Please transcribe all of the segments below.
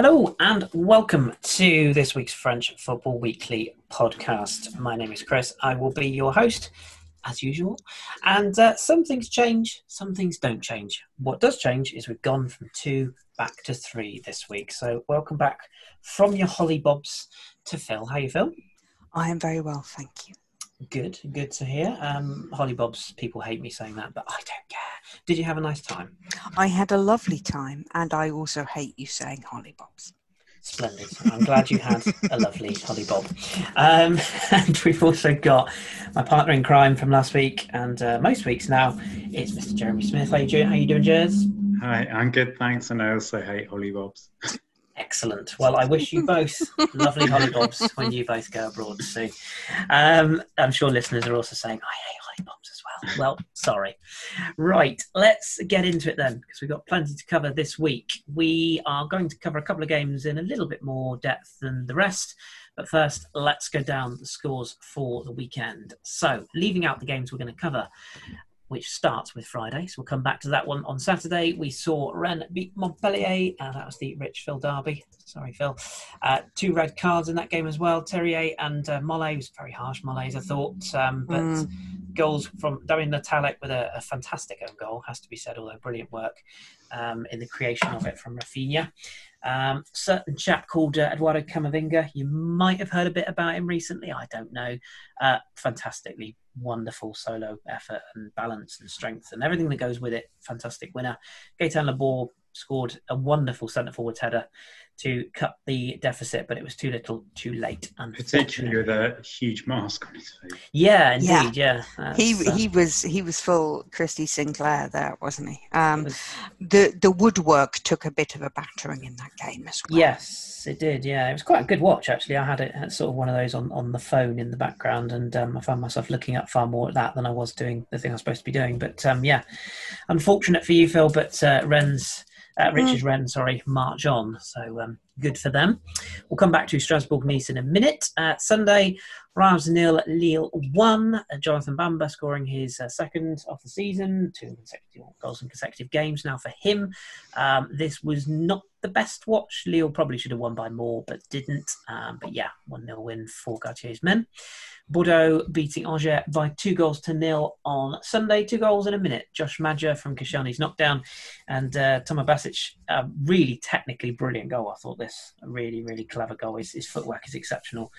Hello and welcome to this week's French Football Weekly podcast. My name is Chris. I will be your host as usual. And uh, some things change, some things don't change. What does change is we've gone from two back to three this week. So welcome back from your Holly Bobs to Phil. How are you feel? I am very well, thank you. Good, good to hear. Um, Holly Bobs, people hate me saying that, but I don't care. Did you have a nice time? I had a lovely time, and I also hate you saying Holly Bobs. Splendid. I'm glad you had a lovely Holly Bob. Um, and we've also got my partner in crime from last week and uh, most weeks now. It's Mr. Jeremy Smith. How you doing? How you doing, Jez? Hi, I'm good, thanks. And I also hate Holly Bobs. Excellent. Well, I wish you both lovely hollybobs when you both go abroad soon. Um, I'm sure listeners are also saying, I hate hollybobs as well. Well, sorry. Right, let's get into it then, because we've got plenty to cover this week. We are going to cover a couple of games in a little bit more depth than the rest. But first, let's go down the scores for the weekend. So, leaving out the games we're going to cover, which starts with Friday. So we'll come back to that one on Saturday. We saw Rennes beat Montpellier, and that was the Rich Phil Derby. Sorry, Phil. Uh, two red cards in that game as well. Terrier and uh, Mollet was very harsh. Mollet, I thought, um, but mm. goals from Damien Le Tallec with a, a, fantastic own goal has to be said. Although brilliant work um, in the creation of it from Raphinha. Um, certain chap called uh, Eduardo Camavinga. You might have heard a bit about him recently. I don't know. Uh, fantastically wonderful solo effort and balance and strength and everything that goes with it. Fantastic winner. Gaetan Laborde scored a wonderful centre forward header to cut the deficit, but it was too little, too late. Particularly with a huge mask on his face. Yeah, indeed. Yeah, yeah. he uh, he was he was full Christy Sinclair there, wasn't he? Um, was, the the woodwork took a bit of a battering in that game as well. Yes, it did. Yeah, it was quite a good watch actually. I had it had sort of one of those on on the phone in the background, and um, I found myself looking up far more at that than I was doing the thing I was supposed to be doing. But um, yeah, unfortunate for you, Phil. But uh, Rennes uh, Richard mm. Rennes, sorry, march on. So um, good for them. We'll come back to Strasbourg Nice in a minute. Uh, Sunday, Reims nil, Lille one. Uh, Jonathan Bamba scoring his uh, second of the season, two consecutive goals in consecutive games now for him. Um, this was not the best watch. Lille probably should have won by more, but didn't. Um, but yeah, 1 0 win for Galtier's men. Bordeaux beating Angers by two goals to nil on Sunday. Two goals in a minute. Josh Maja from Kashani's knockdown and uh, Toma Basic, a really technically brilliant goal. I thought this a really, really clever goal. His, his footwork is exceptional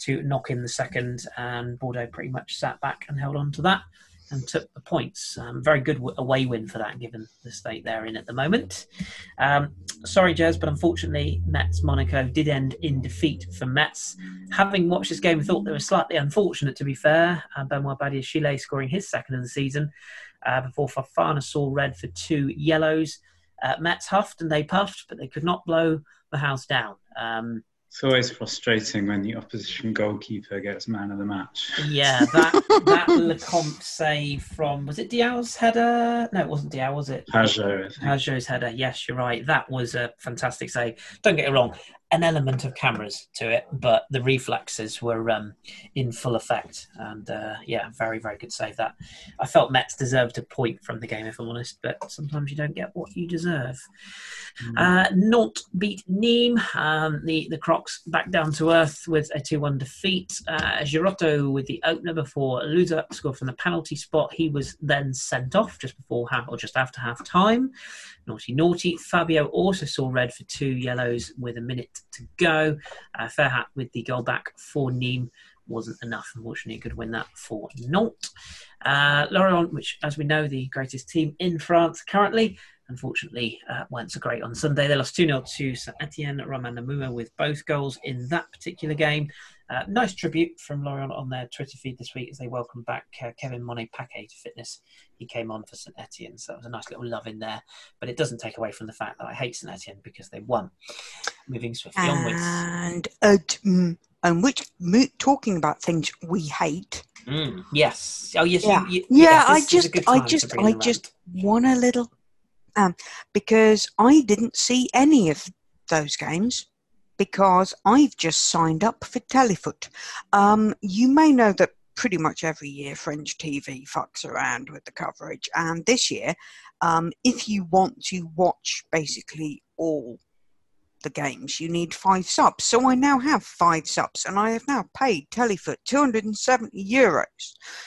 to knock in the second, and Bordeaux pretty much sat back and held on to that and took the points. Um, very good away win for that, given the state they're in at the moment. Um, sorry, Jez, but unfortunately, Metz Monaco did end in defeat for Metz. Having watched this game, I thought they were slightly unfortunate, to be fair. Uh, Benoit Badiashile scoring his second of the season uh, before Fofana saw red for two yellows. Uh, Metz huffed and they puffed, but they could not blow the house down. Um, it's always frustrating when the opposition goalkeeper gets man of the match. Yeah, that that Lecomte save from was it Diaw's header? No, it wasn't Diaw, was it? Pajot. Pajot's header. Yes, you're right. That was a fantastic save. Don't get it wrong an element of cameras to it, but the reflexes were um, in full effect. And uh, yeah, very, very good save that. I felt Metz deserved a point from the game, if I'm honest, but sometimes you don't get what you deserve. Mm. Uh, Nantes beat Nîmes. Um, the, the Crocs back down to earth with a 2 1 defeat. Uh, Girotto with the opener before Louza scored from the penalty spot. He was then sent off just before half or just after half time. Naughty, naughty. Fabio also saw red for two yellows with a minute to go. Uh, Ferhat with the goal back for Nîmes wasn't enough. Unfortunately, could win that for Nantes. Uh, Lorient, which, as we know, the greatest team in France currently, unfortunately uh, weren't so great on Sunday. They lost 2 0 to Saint Etienne. Romain Hamouma with both goals in that particular game. Uh, nice tribute from Lorient on their Twitter feed this week as they welcomed back uh, Kevin Monnet-Paquet to fitness. He came on for St Etienne, so that was a nice little love in there. But it doesn't take away from the fact that I hate St Etienne because they won. Moving swiftly onwards. And, uh, mm, and which, talking about things we hate. Mm, yes. Oh, yes. Yeah. You, you, yeah. I just, I just, I just want a little, um, because I didn't see any of those games because I've just signed up for Telefoot. Um, you may know that pretty much every year French TV fucks around with the coverage, and this year, um, if you want to watch basically all the games, you need five subs. So I now have five subs, and I have now paid Telefoot 270 euros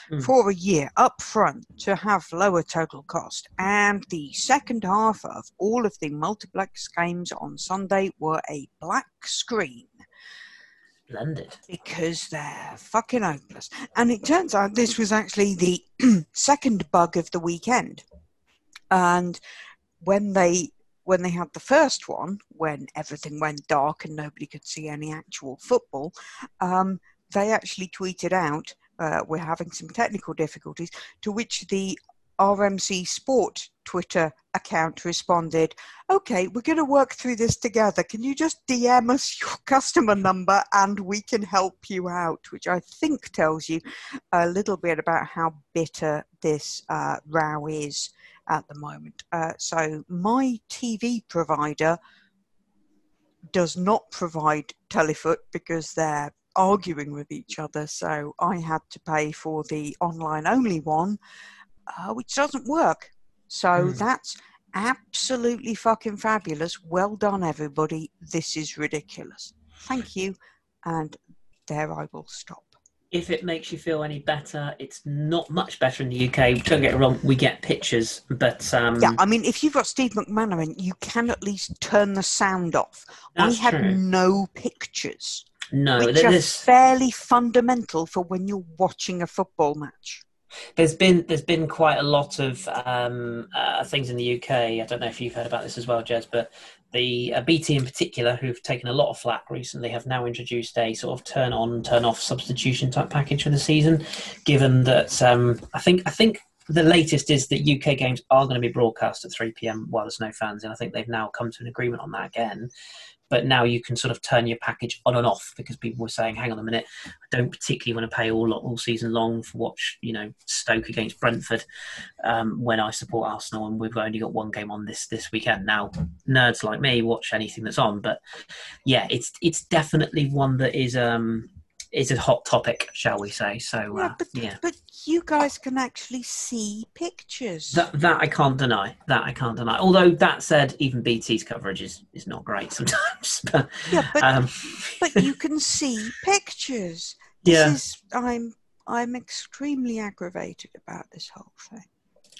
mm. for a year up front to have lower total cost. And the second half of all of the multiplex games on Sunday were a black screen. Blended. Because they're fucking hopeless. And it turns out this was actually the second bug of the weekend. And when they when they had the first one, when everything went dark and nobody could see any actual football, um, they actually tweeted out, uh, "We're having some technical difficulties." To which the RMC Sport Twitter account responded, Okay, we're going to work through this together. Can you just DM us your customer number and we can help you out? Which I think tells you a little bit about how bitter this uh, row is at the moment. Uh, so, my TV provider does not provide Telefoot because they're arguing with each other. So, I had to pay for the online only one uh, which doesn't work. So mm. that's absolutely fucking fabulous. Well done, everybody. This is ridiculous. Thank you. And there I will stop. If it makes you feel any better, it's not much better in the UK. Don't get wrong, we get pictures, but um... yeah, I mean, if you've got Steve McManaman, you can at least turn the sound off. I had true. no pictures. No, which are fairly fundamental for when you're watching a football match. There's been there's been quite a lot of um, uh, things in the UK. I don't know if you've heard about this as well, Jez, but the uh, BT in particular, who've taken a lot of flack recently, have now introduced a sort of turn on, turn off substitution type package for the season. Given that um, I think I think the latest is that UK games are going to be broadcast at 3 p.m. while there's no fans, and I think they've now come to an agreement on that again but now you can sort of turn your package on and off because people were saying, "Hang on a minute, I don't particularly want to pay all all season long for watch you know Stoke against Brentford um, when I support Arsenal and we've only got one game on this this weekend." Now, nerds like me watch anything that's on, but yeah, it's it's definitely one that is um, is a hot topic, shall we say? So yeah, uh, but, yeah. but you guys can actually see pictures. That that I can't deny. That I can't deny. Although that said, even BT's coverage is, is not great sometimes. but, yeah, but um, but you can see pictures. This yeah. Is, I'm I'm extremely aggravated about this whole thing.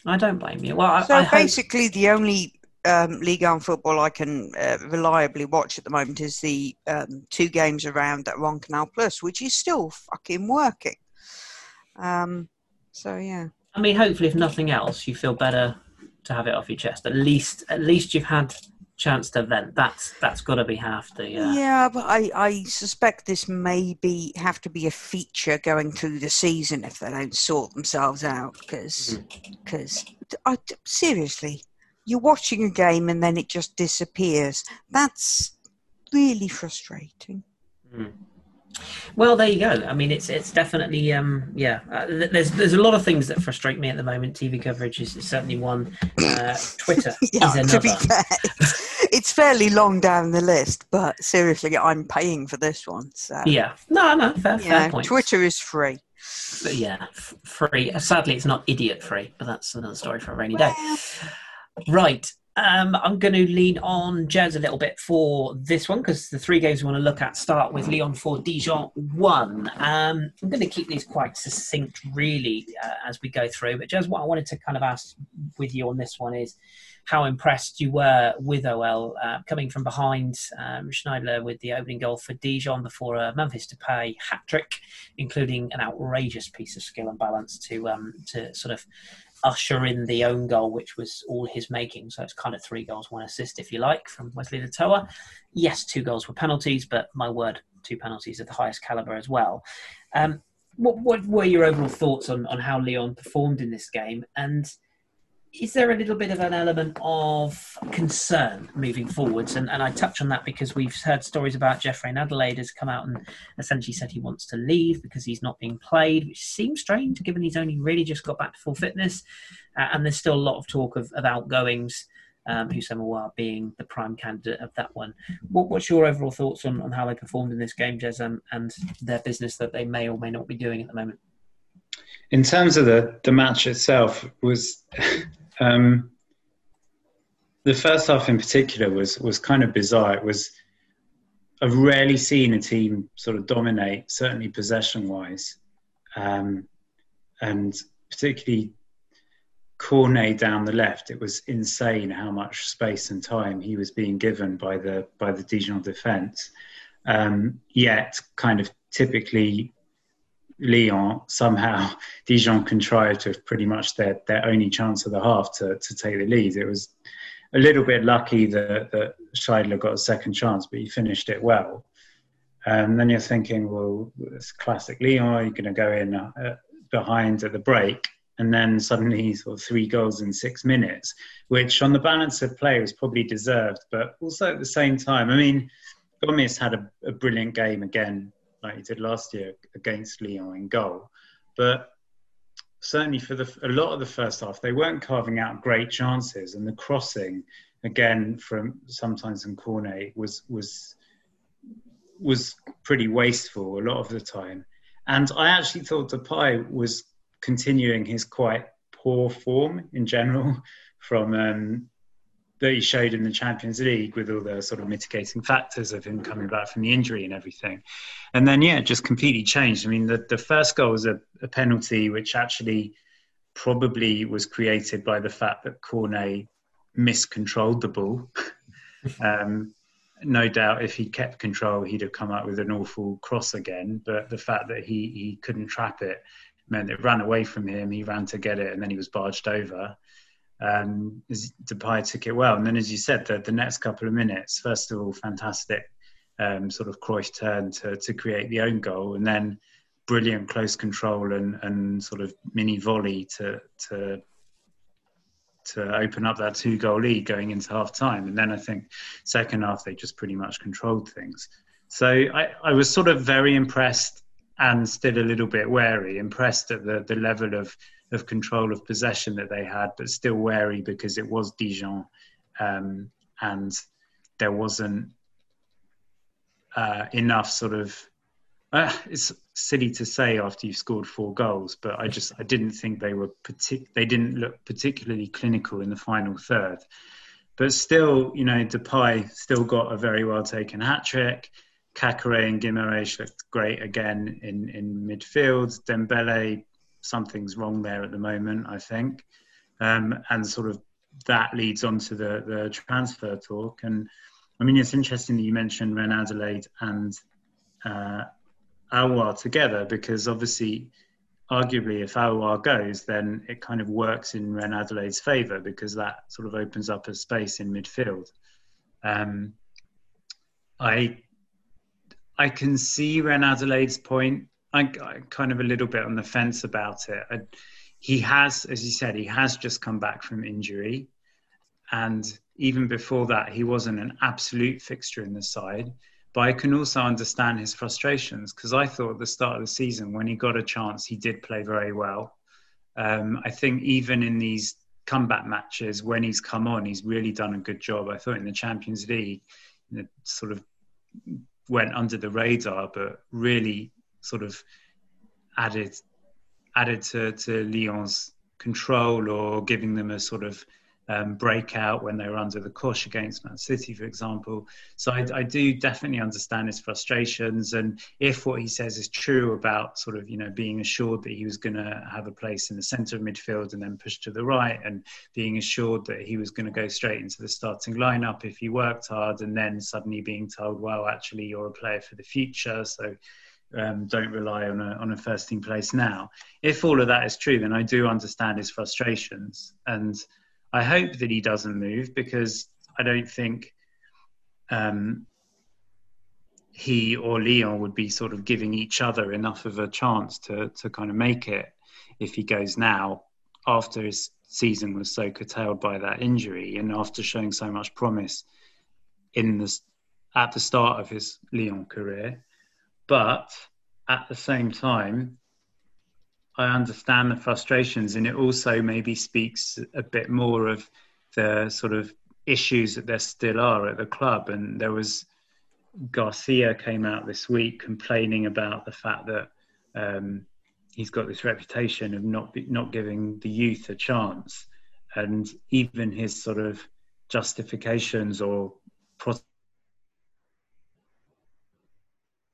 I don't blame you. Well, I, so I basically, hope... the only um, Ligue 1 football I can uh, reliably watch at the moment is the um, two games around that on Canal Plus, which is still fucking working. Um, so yeah. I mean, hopefully, if nothing else, you feel better to have it off your chest. At least, at least you've had chance to vent. That's that's got to be half the. Uh... Yeah, but I, I suspect this may be have to be a feature going through the season if they don't sort themselves out. Because because mm. seriously, you're watching a game and then it just disappears. That's really frustrating. Mm. Well, there you go. I mean, it's it's definitely um, yeah. Uh, there's there's a lot of things that frustrate me at the moment. TV coverage is, is certainly one. Uh, Twitter yeah, is another. To be fair, it's, it's, fairly long down the list, but seriously, I'm paying for this one. So yeah, no, no, fair, fair point. Twitter is free. But yeah, f- free. Sadly, it's not idiot free, but that's another story for a rainy day. Right. Um, I'm going to lean on Jez a little bit for this one because the three games we want to look at start with Lyon 4, Dijon 1. Um, I'm going to keep these quite succinct, really, uh, as we go through. But Jez, what I wanted to kind of ask with you on this one is how impressed you were with OL uh, coming from behind um, Scheidler with the opening goal for Dijon before a Memphis Depay hat trick, including an outrageous piece of skill and balance to um, to sort of usher in the own goal, which was all his making. So it's kind of three goals, one assist, if you like, from Wesley Latoa. Yes, two goals were penalties, but my word, two penalties of the highest caliber as well. Um, what, what were your overall thoughts on, on how Lyon performed in this game? And is there a little bit of an element of concern moving forwards? And, and I touch on that because we've heard stories about Jeff Reine-Adélaïde has come out and essentially said he wants to leave because he's not being played, which seems strange given he's only really just got back to full fitness. Uh, and there's still a lot of talk of, of outgoings, um, Houssem being the prime candidate of that one. What, what's your overall thoughts on, on how they performed in this game, Jez, and, and their business that they may or may not be doing at the moment? In terms of the, the match itself, was um, the first half in particular was was kind of bizarre. It was I've rarely seen a team sort of dominate, certainly possession wise, um, and particularly Cornet down the left. It was insane how much space and time he was being given by the by the Dijon defence. Um, yet, kind of typically Lyon somehow Dijon contrived to pretty much their, their only chance of the half to, to take the lead. It was a little bit lucky that, that Scheidler got a second chance, but he finished it well. And then you're thinking, well, it's classic Lyon. You're going to go in uh, behind at the break, and then suddenly sort of three goals in six minutes, which on the balance of play was probably deserved, but also at the same time, I mean, Gomis had a, a brilliant game again like he did last year against Lyon in goal. But certainly for the, a lot of the first half, they weren't carving out great chances, and the crossing again from sometimes in Cornet was was was pretty wasteful a lot of the time. And I actually thought Depay was continuing his quite poor form in general from um, that he showed in the Champions League with all the sort of mitigating factors of him coming back from the injury and everything. And then, yeah, just completely changed. I mean, the, the first goal was a, a penalty which actually probably was created by the fact that Cornet miscontrolled the ball. um, no doubt if he kept control, he'd have come up with an awful cross again. But the fact that he, he couldn't trap it meant it ran away from him. He ran to get it and then he was barged over um, Depay took it well. And then, as you said, the, the next couple of minutes, first of all, fantastic um, sort of Cruyff turn to, to create the own goal, and then brilliant close control and, and sort of mini volley to to to open up that two goal lead going into half time. And then I think second half they just pretty much controlled things. So I, I was sort of very impressed and still a little bit wary, impressed at the, the level of of control of possession that they had, but still wary because it was Dijon, um, and there wasn't uh, enough sort of. Uh, it's silly to say after you've scored four goals, but I just I didn't think they were partic- they didn't look particularly clinical in the final third. But still, you know, Depay still got a very well taken hat trick. Caqueret and Guimaraes looked great again in, in midfield. Dembele something's wrong there at the moment, I think. Um, and sort of that leads on to the, the transfer talk. And I mean, it's interesting that you mentioned Reine-Adélaïde and uh, together because obviously, arguably, if Aouar goes, then it kind of works in Reine-Adélaïde's favour because that sort of opens up a space in midfield. Um, I I can see Reine-Adélaïde's point I, I kind of a little bit on the fence about it. I, he has, as you said, he has just come back from injury, and even before that, he wasn't an absolute fixture in the side. But I can also understand his frustrations because I thought at the start of the season, when he got a chance, he did play very well. Um, I think even in these comeback matches, when he's come on, he's really done a good job. I thought in the Champions League, you know, sort of went under the radar, but really sort of added added to, to Lyon's control or giving them a sort of um, breakout when they were under the cosh against Man City, for example. So I, I, do definitely understand his frustrations, and if what he says is true about sort of you know being assured that he was going to have a place in the centre of midfield and then push to the right, and being assured that he was going to go straight into the starting lineup if he worked hard, and then suddenly being told, well, actually you're a player for the future, so um, don't rely on a, on a first team place now. If all of that is true, then I do understand his frustrations. And I hope that he doesn't move because I don't think um, he or Lyon would be sort of giving each other enough of a chance to, to kind of make it if he goes now after his season was so curtailed by that injury and after showing so much promise in the, at the start of his Lyon career. But at the same time, I understand the frustrations, and it also maybe speaks a bit more of the sort of issues that there still are at the club. And there was Garcia came out this week complaining about the fact that um, he's got this reputation of not not giving the youth a chance, and even his sort of justifications or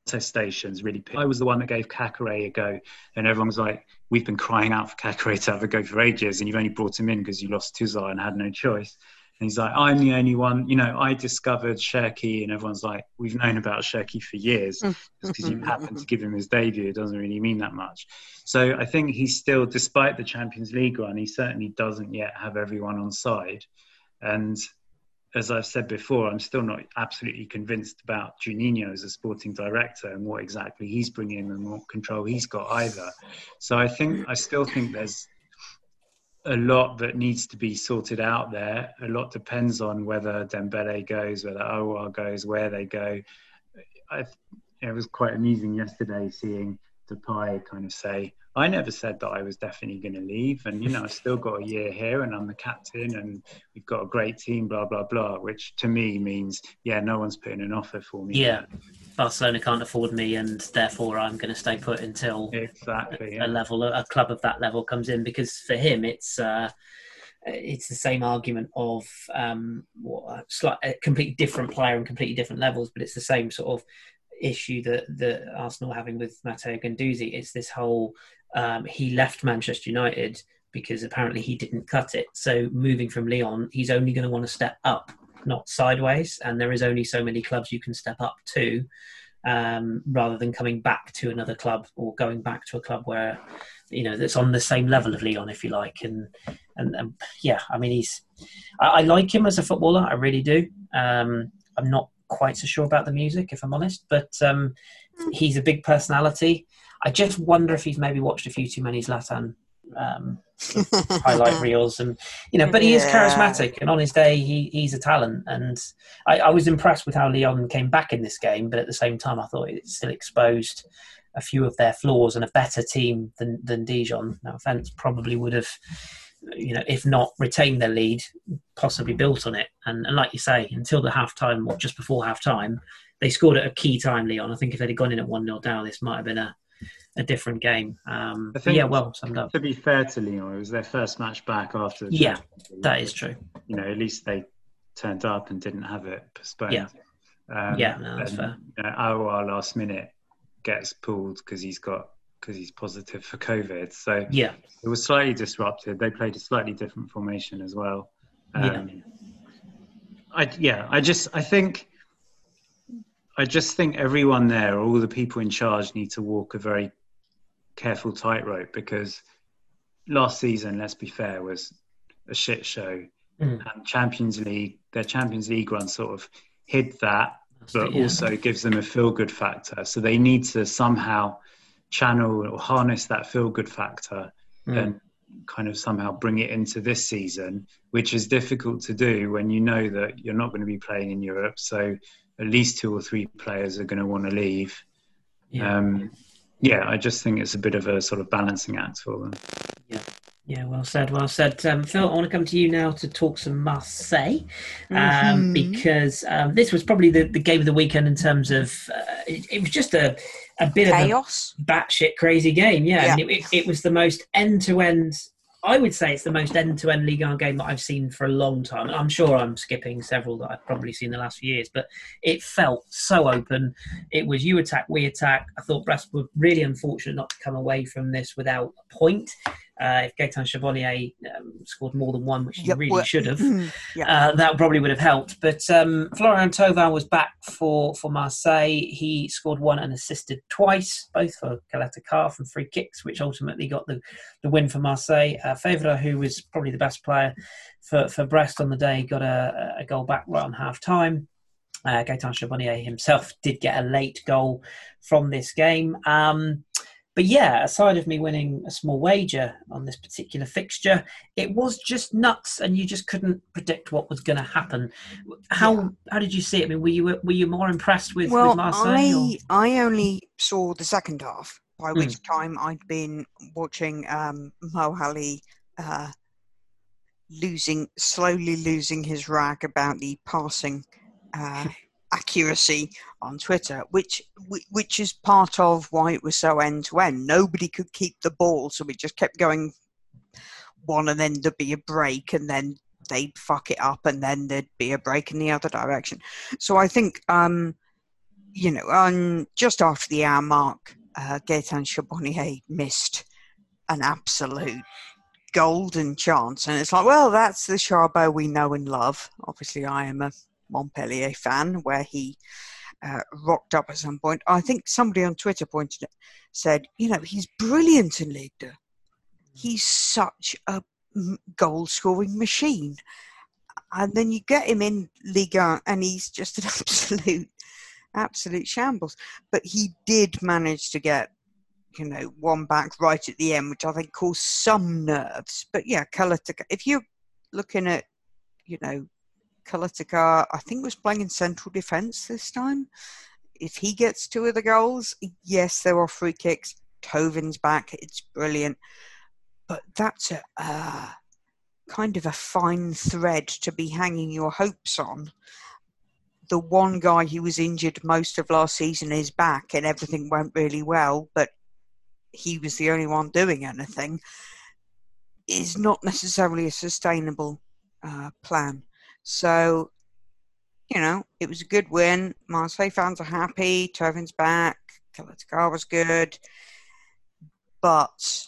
protestations really. I was the one that gave Caqueret a go, and everyone was like, "We've been crying out for Caqueret to have a go for ages, and you've only brought him in because you lost Tousart and had no choice." And he's like, I'm the only one, you know, I discovered Cherki, and everyone's like, we've known about Cherki for years. Mm. Just because you happen to give him his debut, it doesn't really mean that much. So I think he's still, despite the Champions League run, he certainly doesn't yet have everyone on side. And as I've said before, I'm still not absolutely convinced about Juninho as a sporting director and what exactly he's bringing and what control he's got either. So I think I still think there's a lot that needs to be sorted out there. A lot depends on whether Dembele goes, whether Aouar goes, where they go. I, it was quite amusing yesterday seeing Depay kind of say, I never said that I was definitely going to leave. And, you know, I've still got a year here and I'm the captain and we've got a great team, blah, blah, blah, which to me means, yeah, no one's putting an offer for me. Yeah. Barcelona can't afford me and therefore I'm going to stay put until exactly, yeah. a level, a club of that level comes in because for him, it's, uh, it's the same argument of um, what, a completely different player and completely different levels, but it's the same sort of issue that that Arsenal having with Matteo Guendouzi. It's this whole um, he left Manchester United because apparently he didn't cut it. So moving from Lyon, he's only going to want to step up, not sideways. And there is only so many clubs you can step up to, um, rather than coming back to another club or going back to a club where you know that's on the same level of Lyon, if you like. And and, and yeah, I mean he's I, I, like him as a footballer, I really do. Um, I'm not quite so sure about the music, if I'm honest, but um, he's a big personality. I just wonder if he's maybe watched a few too many Zlatan um, highlight reels, and you know, but he is charismatic, and on his day, he he's a talent. And I, I, was impressed with how Lyon came back in this game, but at the same time, I thought it still exposed a few of their flaws, and a better team than than Dijon. No offense, probably would have. You know, if not retain their lead, possibly built on it. And, and like you say, until the half time or just before half time, they scored at a key time, Lyon. I think if they'd have gone in at 1 0 down, this might have been a, a different game. Um, yeah, well summed up. To be fair to Lyon, it was their first match back after. yeah, that is true. You know, at least they turned up and didn't have it postponed. Yeah, um, yeah, no, that's and, fair. You know, our last minute gets pulled because he's got because he's positive for COVID. So yeah, it was slightly disrupted. They played a slightly different formation as well. Um, yeah. I yeah, I just I think I just think everyone there, all the people in charge, need to walk a very careful tightrope because last season, let's be fair, was a shit show. Mm. And Champions League, their Champions League run sort of hid that, but yeah. also gives them a feel good factor. So they need to somehow channel or harness that feel good factor mm. and kind of somehow bring it into this season, which is difficult to do when you know that you're not going to be playing in Europe. So at least two or three players are going to want to leave. Yeah. Um, yeah, I just think it's a bit of a sort of balancing act for them. Yeah. Yeah, well said, well said. Um, Phil, I want to come to you now to talk some Marseille um, mm-hmm. because um, this was probably the, the game of the weekend in terms of uh, it, it, was just a, a bit Chaos. of a batshit crazy game. Yeah, yeah. It, it, it, was the most end to end I would say it's the most end-to-end Ligue 1 game that I've seen for a long time. I'm sure I'm skipping several that I've probably seen the last few years, but it felt so open. It was you attack, we attack. I thought Brest were really unfortunate not to come away from this without a point. Uh, if Gaetan Charbonnier um, scored more than one, which he yep, really well, should have, yeah. uh, that probably would have helped. But um, Florian Thauvin was back for, for Marseille. He scored one and assisted twice, both for Caleta Car from free kicks, which ultimately got the, the win for Marseille. Uh, Faivre, who was probably the best player for, for Brest on the day, got a, a goal back right on half time. Uh, Gaetan Charbonnier himself did get a late goal from this game. Um, but yeah, aside of me winning a small wager on this particular fixture, it was just nuts, and you just couldn't predict what was going to happen. How yeah. how did you see it? I mean, were you were you more impressed with, well, with Marseille? I or? I only saw the second half, by mm. which time I'd been watching um, Mo Ali uh, losing slowly losing his rag about the passing. Uh, accuracy on Twitter, which which is part of why it was so end to end. Nobody could keep the ball, so we just kept going one, and then there'd be a break, and then they'd fuck it up, and then there'd be a break in the other direction. So I think um, you know, on just after the hour mark, uh, Gaetan Charbonnier missed an absolute golden chance. And it's like, well, that's the Charbot we know and love. Obviously, I am a Montpellier fan where he uh, rocked up at some point. I think somebody on Twitter pointed it, said, you know, he's brilliant in Ligue 2. He's such a goal scoring machine. And then you get him in Ligue 1 and he's just an absolute, absolute shambles. But he did manage to get, you know, one back right at the end, which I think caused some nerves. But yeah, Caleta, if you're looking at, you know, Caleta, I think was playing in central defence this time. If he gets two of the goals, yes, there are free kicks. Thauvin's back, it's brilliant. But that's a uh, kind of a fine thread to be hanging your hopes on. The one guy who was injured most of last season is back, and everything went really well, but he was the only one doing anything. Is not necessarily a sustainable uh, plan. So, you know, it was a good win. Marseille fans are happy. Thauvin's back. Caleta was good. But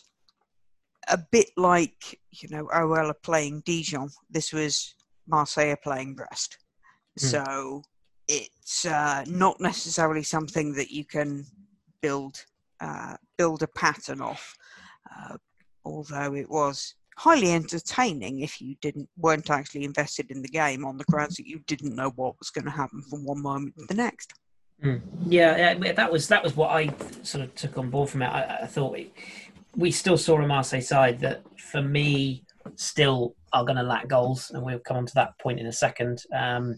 a bit like, you know, OL are playing Dijon, this was Marseille playing Brest. Hmm. So it's uh, not necessarily something that you can build uh, build a pattern off. Uh, although it was highly entertaining if you didn't weren't actually invested in the game on the grounds that you didn't know what was going to happen from one moment to the next. Mm. Yeah, yeah, that was that was what I sort of took on board from it. I, I thought we, we still saw a Marseille side that, for me, still are going to lack goals, and we'll come on to that point in a second. Um,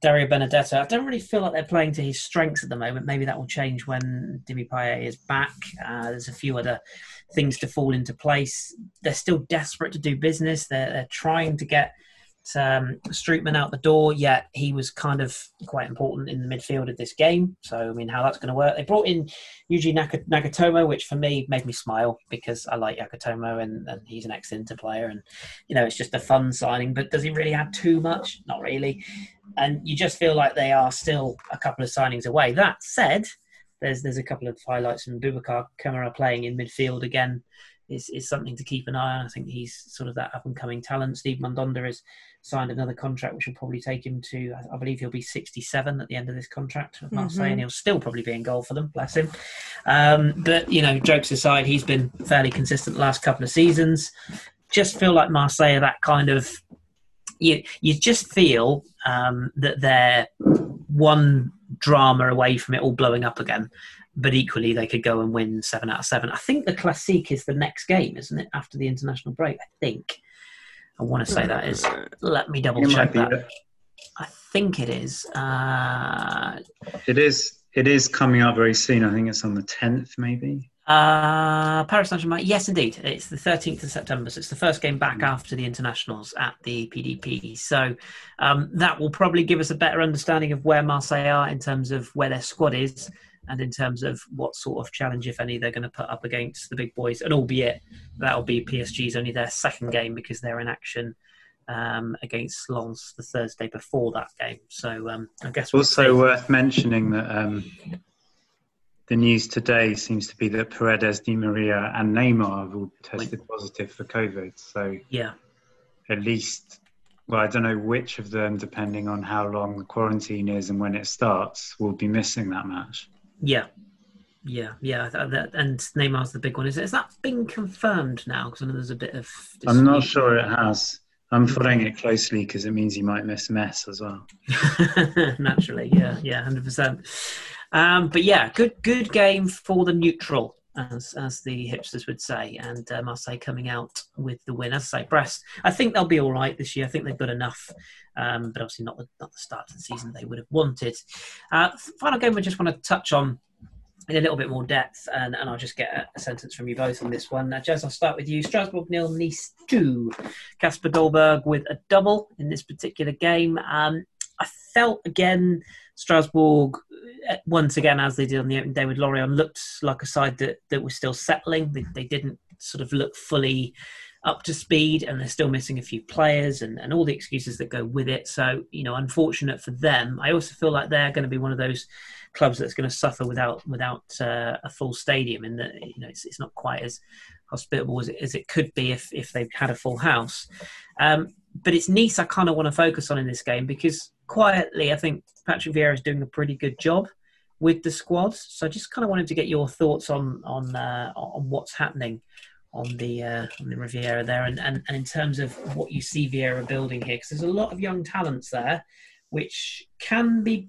Dario Benedetto, I don't really feel like they're playing to his strengths at the moment. Maybe that will change when Dimi Payet is back. Uh, there's a few other things to fall into place. They're still desperate to do business. They're, they're trying to get um, out the door, yet he was kind of quite important in the midfield of this game. So, I mean, how that's going to work. They brought in Yuji Nagatomo, which for me made me smile because I like Nagatomo and, and he's an ex Inter player. And, you know, it's just a fun signing. But does he really add too much? Not really. And you just feel like they are still a couple of signings away. That said, there's there's a couple of highlights from Boubacar Kamara playing in midfield again is, is something to keep an eye on. I think he's sort of that up and coming talent. Steve Mandanda has signed another contract, which will probably take him to, I believe he'll be 67 at the end of this contract with Marseille, mm-hmm. and he'll still probably be in goal for them, bless him. Um, but, you know, jokes aside, he's been fairly consistent the last couple of seasons. Just feel like Marseille are that kind of. You, you just feel um, that they're one drama away from it all blowing up again but equally they could go and win seven out of seven. I think the Classique is the next game, isn't it? After the international break, I think. I want to say that is. Let me double check that. I think it is. Uh, it is. It is coming up very soon. I think it's on the tenth, maybe. Uh, Paris Saint Germain. Yes, indeed. It's the 13th of September. So it's the first game back mm. after the internationals at the PDP. So um, that will probably give us a better understanding of where Marseille are in terms of where their squad is and in terms of what sort of challenge, if any, they're going to put up against the big boys. And albeit that'll be PSG's only their second game because they're in action um, against Lens the Thursday before that game. So um, I guess we'll also worth mentioning that um, the news today seems to be that Paredes, Di Maria, and Neymar have all tested positive for COVID. So yeah, at least. Well, I don't know which of them, depending on how long the quarantine is and when it starts, will be missing that match. Yeah, yeah, yeah, and Neymar's the big one. Is, that been confirmed now? Because I know there's a bit of. I'm not sure it has. I'm following it closely because it means you might miss Metz as well. Naturally, yeah, yeah, hundred percent. Um, but yeah, good, good game for the neutral, as as the hipsters would say, and uh, Marseille coming out with the win. As I say, Brest, I think they'll be all right this year. I think they've got enough um, but obviously not the, not the start of the season they would have wanted. Uh, final game we just want to touch on in a little bit more depth, and, and I'll just get a, a, sentence from you both on this one. Uh, Jez, I'll start with you. Strasbourg nil, Nice two. Kasper Dolberg with a double in this particular game. Um, I felt again Strasbourg uh, once again as they did on the opening day with Lorient looked like a side that, that was still settling. They, they didn't sort of look fully up to speed and they're still missing a few players and, and all the excuses that go with it. So, you know, unfortunate for them. I also feel like they're going to be one of those clubs that's going to suffer without without uh, a full stadium in that you know it's, it's not quite as hospitable as it, as it could be if if they've had a full house. Um, but it's Nice I kind of want to focus on in this game because quietly I think Patrick Vieira is doing a pretty good job with the squad. So I just kind of wanted to get your thoughts on on uh, on what's happening on the uh, on the Riviera there, and, and and in terms of what you see Vieira building here, because there's a lot of young talents there, which can be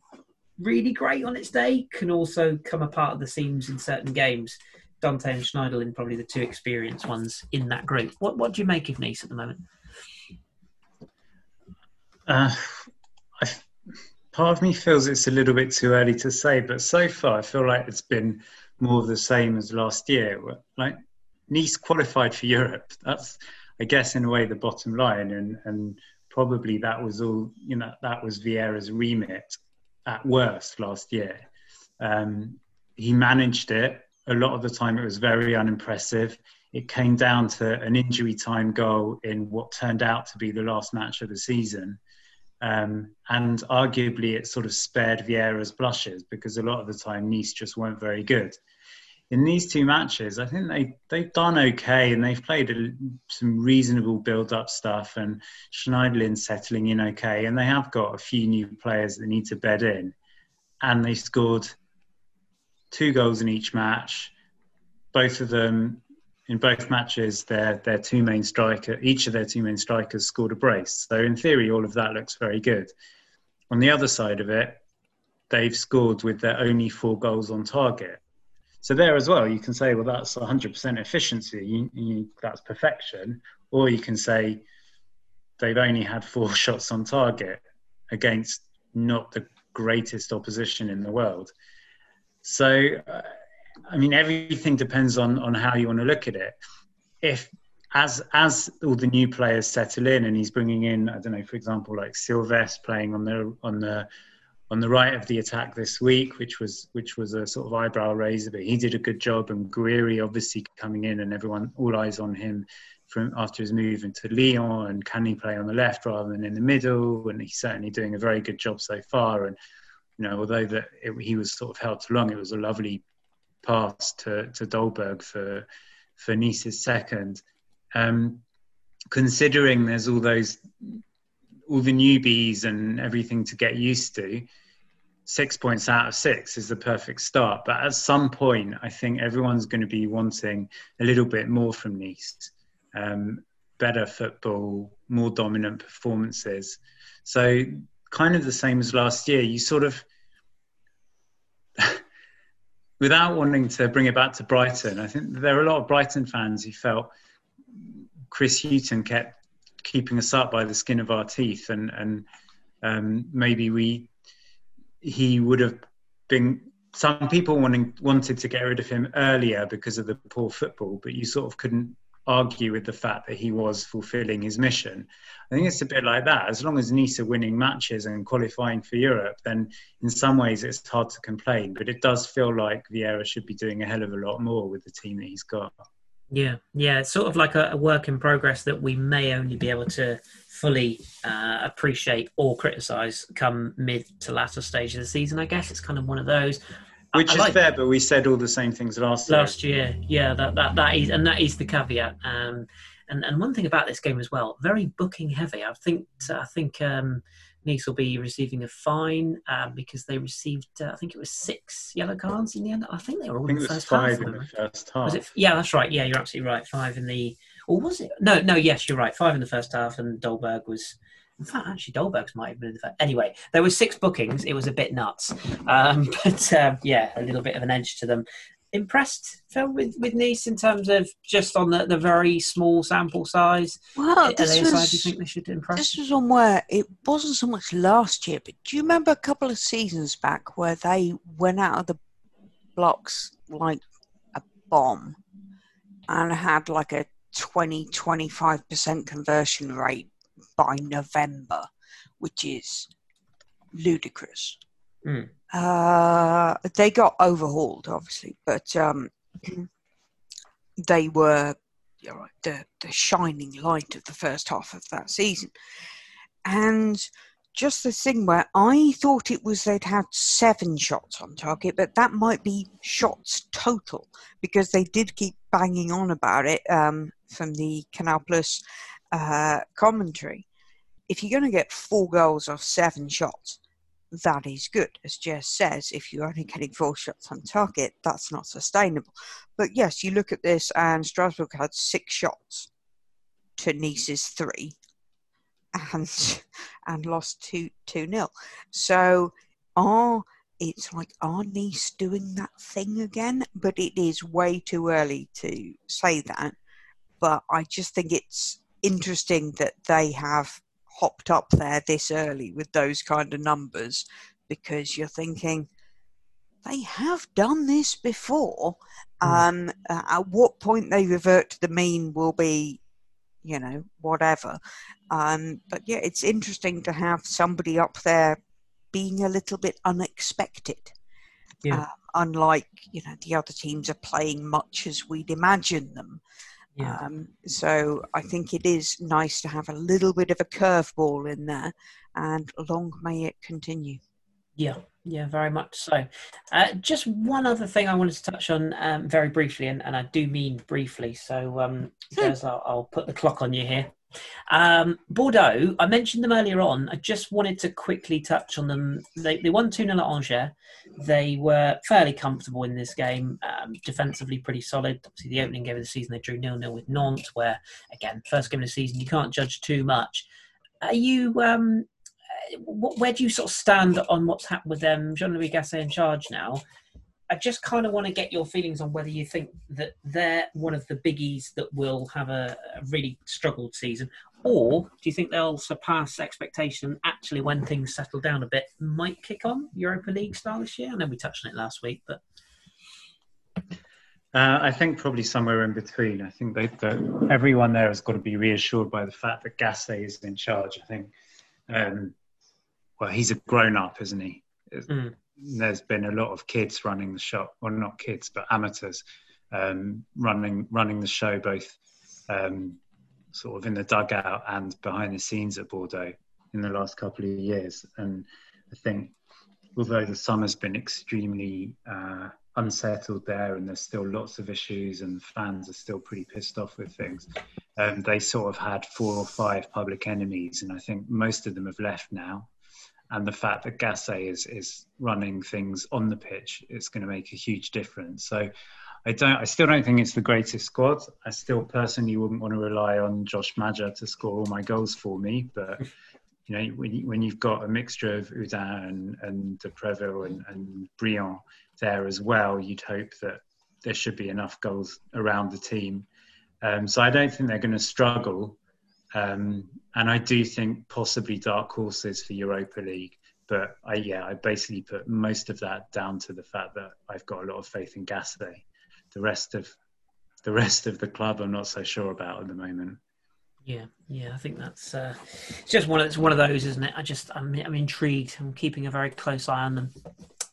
really great on its day, can also come apart at the seams in certain games. Dante and Schneiderlin probably the two experienced ones in that group. What what do you make of Nice at the moment? Uh, part of me feels it's a little bit too early to say, but so far I feel like it's been more of the same as last year. Like Nice qualified for Europe. That's, I guess, in a way, the bottom line, and and probably that was all. You know, that was Vieira's remit at worst last year. Um, he managed it. A lot of the time, it was very unimpressive. It came down to an injury time goal in what turned out to be the last match of the season. Um, and arguably, it sort of spared Vieira's blushes because a lot of the time Nice just weren't very good. In these two matches, I think they they've done okay and they've played a, some reasonable build-up stuff. And Schneiderlin settling in okay, and they have got a few new players that need to bed in. And they scored two goals in each match. Both of them in both matches, their their two main striker, each of their two main strikers scored a brace. So in theory, all of that looks very good. On the other side of it, they've scored with their only four goals on target. So there as well, you can say, well, that's 100% efficiency. You, you, that's perfection. Or you can say they've only had four shots on target against not the greatest opposition in the world. So. Uh, I mean, everything depends on on how you want to look at it. If as as all the new players settle in, and he's bringing in, I don't know, for example, like Silvestre playing on the on the on the right of the attack this week, which was which was a sort of eyebrow raiser, but he did a good job. And Gouiri obviously coming in, and everyone all eyes on him from after his move into Lyon. And can he play on the left rather than in the middle? And he's certainly doing a very good job so far. And you know, although that it, he was sort of helped along, it was a lovely pass to, to Dolberg for for Nice's second. Um, considering there's all those all the newbies and everything to get used to, six points out of six is the perfect start. But at some point, I think everyone's going to be wanting a little bit more from Nice. Um, better football, more dominant performances. So, kind of the same as last year. You sort of without wanting to bring it back to Brighton, I think there are a lot of Brighton fans who felt Chris Hughton kept keeping us up by the skin of our teeth, and and um, maybe we he would have been. Some people wanting wanted to get rid of him earlier because of the poor football, but you sort of couldn't argue with the fact that he was fulfilling his mission. I think it's a bit like that. As long as Nice are winning matches and qualifying for Europe, then in some ways it's hard to complain. But it does feel like Vieira should be doing a hell of a lot more with the team that he's got. Yeah, yeah, it's sort of like a, a work in progress that we may only be able to fully uh, appreciate or criticise come mid to latter stage of the season. I guess it's kind of one of those. Which I, is like fair, but we said all the same things last year. Last year, yeah, that, that, that is, and that is the caveat. Um, and, and one thing about this game as well, very booking heavy. I think I think um, Nice will be receiving a fine uh, because they received, uh, I think it was six yellow cards in the end. I think they were all in the first five half. in the first half. It, yeah, that's right. Yeah, you're absolutely right. Five in the, or was it? No, no. Yes, you're right. Five in the first half, and Dolberg was in fact, actually, Dolberg's might have been in the first. Anyway, there were six bookings. It was a bit nuts, um, but uh, yeah, a little bit of an edge to them. Impressed, Phil, with, with Nice in terms of just on the, the very small sample size. Well, this was, side you think they should impress? This was on where it wasn't so much last year, but do you remember a couple of seasons back where they went out of the blocks like a bomb and had like a 20 25% conversion rate by November, which is ludicrous. Mm. Uh, they got overhauled, obviously, but um, they were the the shining light of the first half of that season, and just the thing where I thought it was they'd had seven shots on target, but that might be shots total because they did keep banging on about it um, from the Canal Plus uh, commentary. If you're going to get four goals off seven shots, that is good. As Jess says, if you're only getting four shots on target, that's not sustainable. But yes, you look at this, and Strasbourg had six shots to Nice's three, and and lost two two nil. So are it's like are Nice doing that thing again? But it is way too early to say that. But I just think it's interesting that they have hopped up there this early with those kind of numbers because you're thinking they have done this before. Mm. Um, at what point they revert to the mean will be, you know, whatever. Um, but yeah, it's interesting to have somebody up there being a little bit unexpected. Yeah. Uh, unlike, you know, the other teams are playing much as we'd imagine them. Yeah. Um, so I think it is nice to have a little bit of a curveball in there, and long may it continue. Yeah, yeah, very much so. Uh, just one other thing I wanted to touch on um, very briefly, and, and, I do mean briefly. So, um, hmm. I'll, I'll, put the clock on you here. Um, Bordeaux, I mentioned them earlier on. I just wanted to quickly touch on them. They, they won 2 0 at Angers. They were fairly comfortable in this game, um, defensively pretty solid. Obviously, the opening game of the season, they drew 0 0 with Nantes, where, again, first game of the season, you can't judge too much. Are you. Um, where do you sort of stand on what's happened with them? Jean Louis Gasset in charge now. I just kind of want to get your feelings on whether you think that they're one of the biggies that will have a, a really struggled season, or do you think they'll surpass expectation actually when things settle down a bit, might kick on Europa League style this year? I know we touched on it last week, but. Uh, I think probably somewhere in between. I think they, everyone there has got to be reassured by the fact that Gasset is in charge. I think, um, well, he's a grown up, isn't he? Mm there's been a lot of kids running the shop, well, not kids, but amateurs um, running running the show, both um, sort of in the dugout and behind the scenes at Bordeaux in the last couple of years. And I think, although the summer's been extremely uh, unsettled there, and there's still lots of issues, and fans are still pretty pissed off with things, um, they sort of had four or five public enemies, and I think most of them have left now and the fact that Gasset is is running things on the pitch, it's going to make a huge difference. So I don't, I still don't think it's the greatest squad. I still personally wouldn't want to rely on Josh Maja to score all my goals for me, but. You know, when, you, when you've got a mixture of Oudin and, and de Preville and, and Briand there as well, you'd hope that there should be enough goals around the team. Um, so I don't think they're going to struggle. Um, and I do think possibly dark horses for Europa League. But I, yeah, I basically put most of that down to the fact that I've got a lot of faith in Gasset. The rest of the rest of the club, I'm not so sure about at the moment. Yeah, yeah, I think that's uh, it's just one of it's one of those, isn't it? I just I'm, I'm intrigued. I'm keeping a very close eye on them,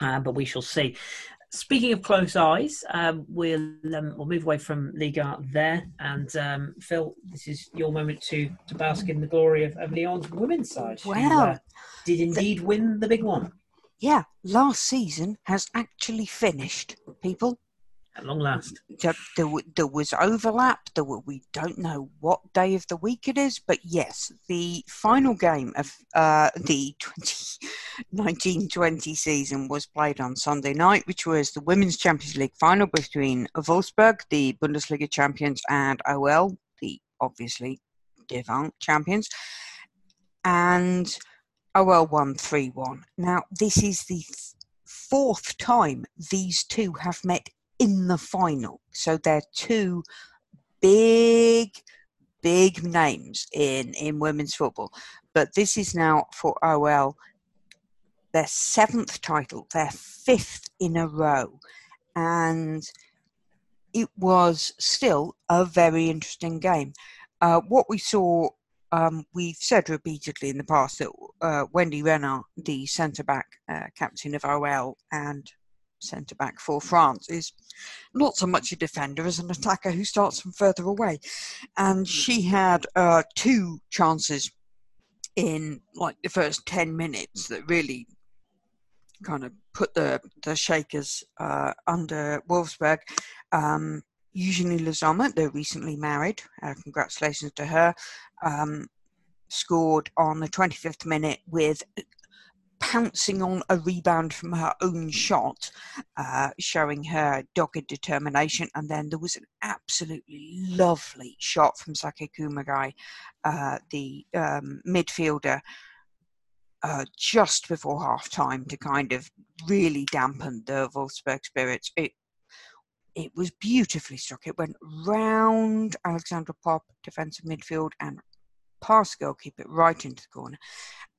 uh, but we shall see. Speaking of close eyes, um, we'll um, we'll move away from Liga there, and um, Phil, this is your moment to to bask in the glory of, of Lyon's women's side. Wow, who, uh, did indeed the, win the big one. Yeah, last season has actually finished. People, at long last. There, there, there, was overlap. There were, we don't know what day of the week it is, but yes, the final game of uh, the 1920 season was played on Sunday night, which was the Women's Champions League final between Wolfsburg, the Bundesliga champions, and OL, the obviously D1 champions. And OL won 3 1. Now, this is the fourth time these two have met in the final. So they're two big, big names in, in women's football. But this is now for OL their seventh title, their fifth in a row. And it was still a very interesting game. Uh, what we saw, um, we've said repeatedly in the past that uh, Wendy Renard, the centre back uh, captain of OL, and centre back for France, is not so much a defender as an attacker who starts from further away. And she had uh, two chances in like the first 10 minutes that really kind of put the, the shakers uh, under Wolfsburg. Um, Eugenie Sommer, they're recently married. Uh, congratulations to her. Um, scored on the 25th minute with pouncing on a rebound from her own shot, uh, showing her dogged determination. And then there was an absolutely lovely shot from Saki Kumagai, uh, the um, midfielder, uh, just before half time to kind of really dampen the Wolfsburg spirits. It it was beautifully struck. It went round Alexandra Popp, defensive midfield, and past goalkeeper right into the corner.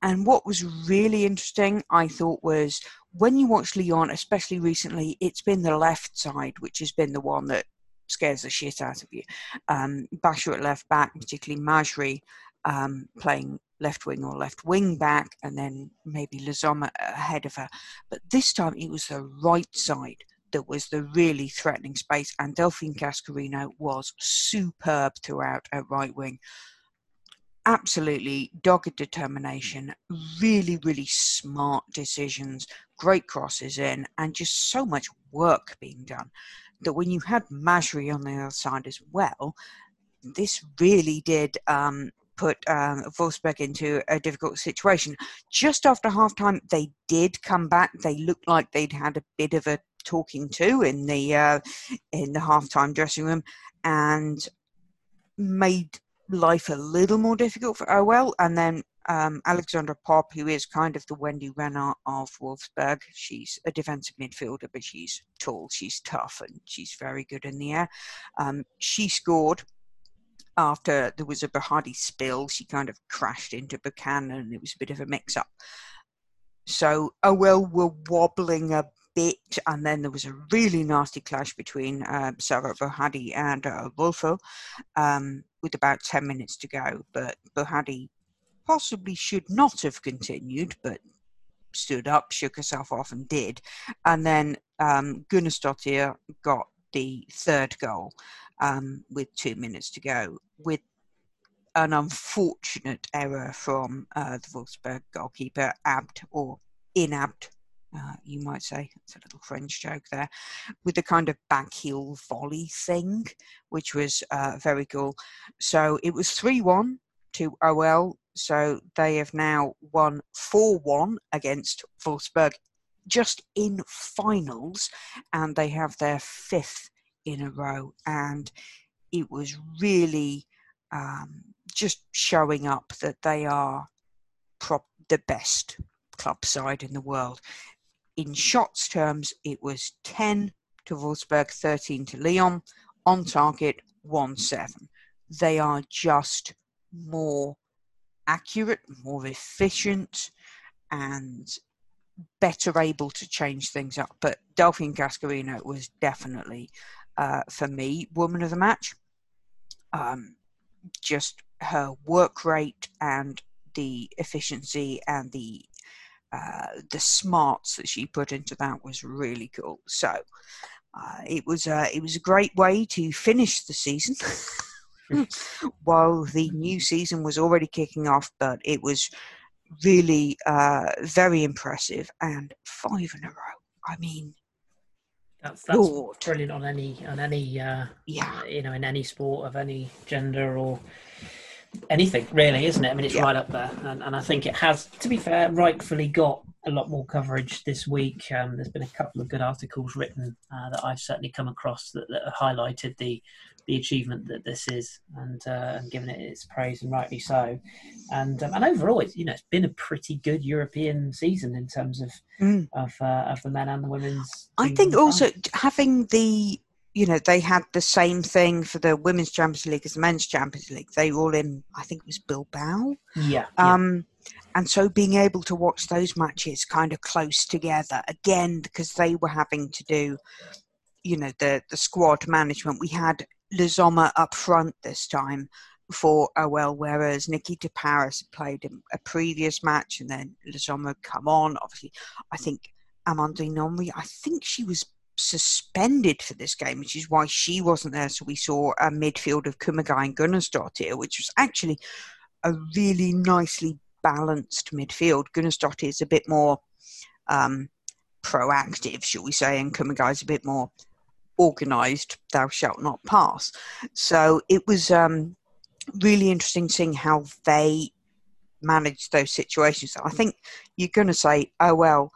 And what was really interesting, I thought, was when you watch Lyon, especially recently, it's been the left side which has been the one that scares the shit out of you. Um, Bacha at left back, particularly Majri um, playing left wing or left wing back, and then maybe Sommer ahead of her. But this time it was the right side that was the really threatening space, and Delphine Cascarino was superb throughout at right wing absolutely dogged determination, really, really smart decisions, great crosses in, and just so much work being done that when you had Majri on the other side as well, this really did um, put um, Wolfsburg into a difficult situation. Just after halftime, they did come back. They looked like they'd had a bit of a talking to in the uh, in the halftime dressing room, and made life a little more difficult for OL. And then um, Alexandra Popp, who is kind of the Wendy Renard of Wolfsburg. She's a defensive midfielder, but she's tall, she's tough, and she's very good in the air. Um, she scored after there was a Bouhaddi spill. She kind of crashed into Buchanan, and it was a bit of a mix up. So OL were wobbling a bit, and then there was a really nasty clash between uh, Sarah Bouhaddi and uh, Wolfo. Um, with about 10 minutes to go. But Bouhaddi possibly should not have continued, but stood up, shook herself off, and did. And then um, Gunnarsdottir got the third goal um, with two minutes to go, with an unfortunate error from uh, the Wolfsburg goalkeeper, Abt or Inabt uh, you might say. It's a little French joke there, with the kind of back heel volley thing, which was uh, very cool. So it was 3 1 to OL. So they have now won 4 1 against Wolfsburg just in finals, and they have their fifth in a row. And it was really um, just showing up that they are prop- the best club side in the world in shots terms, it was 10 to Wolfsburg, 13 to Lyon, on target 1 7. They are just more accurate, more efficient, and better able to change things up. But Delphine Cascarino was definitely, uh, for me, woman of the match. Um, just her work rate and the efficiency and the uh, the smarts that she put into that was really cool. So uh, it was a, it was a great way to finish the season. while the new season was already kicking off, but it was really uh, very impressive and five in a row. I mean, that's that's Lord. brilliant on any on any uh, yeah you know in any sport of any gender or anything really, isn't it? I mean, it's yeah. right up there, and, and, I think it has, to be fair, rightfully got a lot more coverage this week. Um, there's been a couple of good articles written uh, that I've certainly come across that, that have highlighted the the achievement that this is, and uh, and given it its praise, and rightly so. And um, and overall, it's you know it's been a pretty good European season in terms of mm. of uh, of the men and the women's. I think also having the you know, they had the same thing for the Women's Champions League as the Men's Champions League. They were all in, I think it was Bilbao. Yeah. Um, yeah. And so being able to watch those matches kind of close together again, because they were having to do, you know, the, the squad management. We had Sommer up front this time for OL, whereas Nikita Parris played a previous match and then Sommer come on. Obviously, I think Amandine Henry. I think she was suspended for this game, which is why she wasn't there. So we saw a midfield of Kumagai and Gunnarsdottir, which was actually a really nicely balanced midfield. Gunnarsdottir is a bit more um, proactive, shall we say, and Kumagai is a bit more organised. Thou shalt not pass. So it was um, really interesting seeing how they managed those situations. I think you're going to say, oh well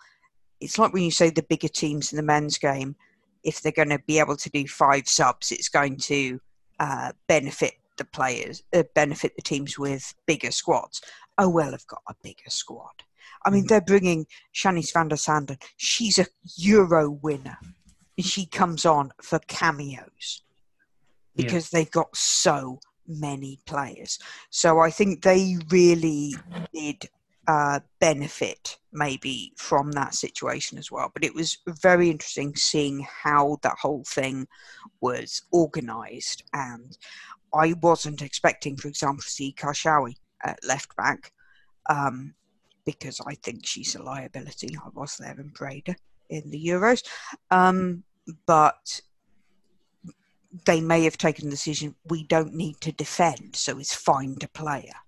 it's like when you say the bigger teams in the men's game, if they're going to be able to do five subs, it's going to uh, benefit the players, uh, benefit the teams with bigger squads. Oh well, have got a bigger squad. I mean, mm. they're bringing Shanice van der Sanden. She's a Euro winner, she comes on for cameos because yeah. they've got so many players. So I think they really did uh, benefit maybe from that situation as well. But it was very interesting seeing how that whole thing was organised. And I wasn't expecting, for example, to see Karchaoui at left back um, because I think she's a liability. I was there in Breda in the Euros. Um, but they may have taken the decision we don't need to defend, so it's fine to play her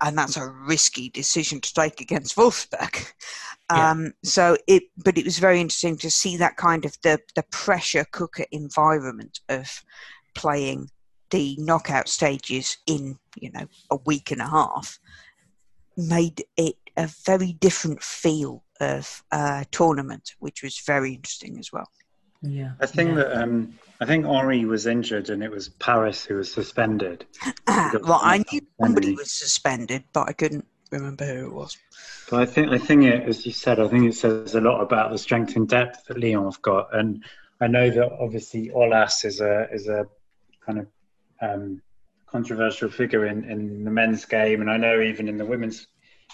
and that's a risky decision to take against Wolfsburg. Um, yeah. So it, but it was very interesting to see that kind of the the pressure cooker environment of playing the knockout stages in you know a week and a half made it a very different feel of uh, tournament, which was very interesting as well. Yeah, I think yeah. that um, I think Henry was injured and it was Parris who was suspended. well, I knew somebody was suspended, but I couldn't remember who it was. But I think I think it, as you said, I think it says a lot about the strength and depth that Lyon have got, and I know that obviously Aulas is a is a kind of um, controversial figure in, in the men's game, and I know even in the women's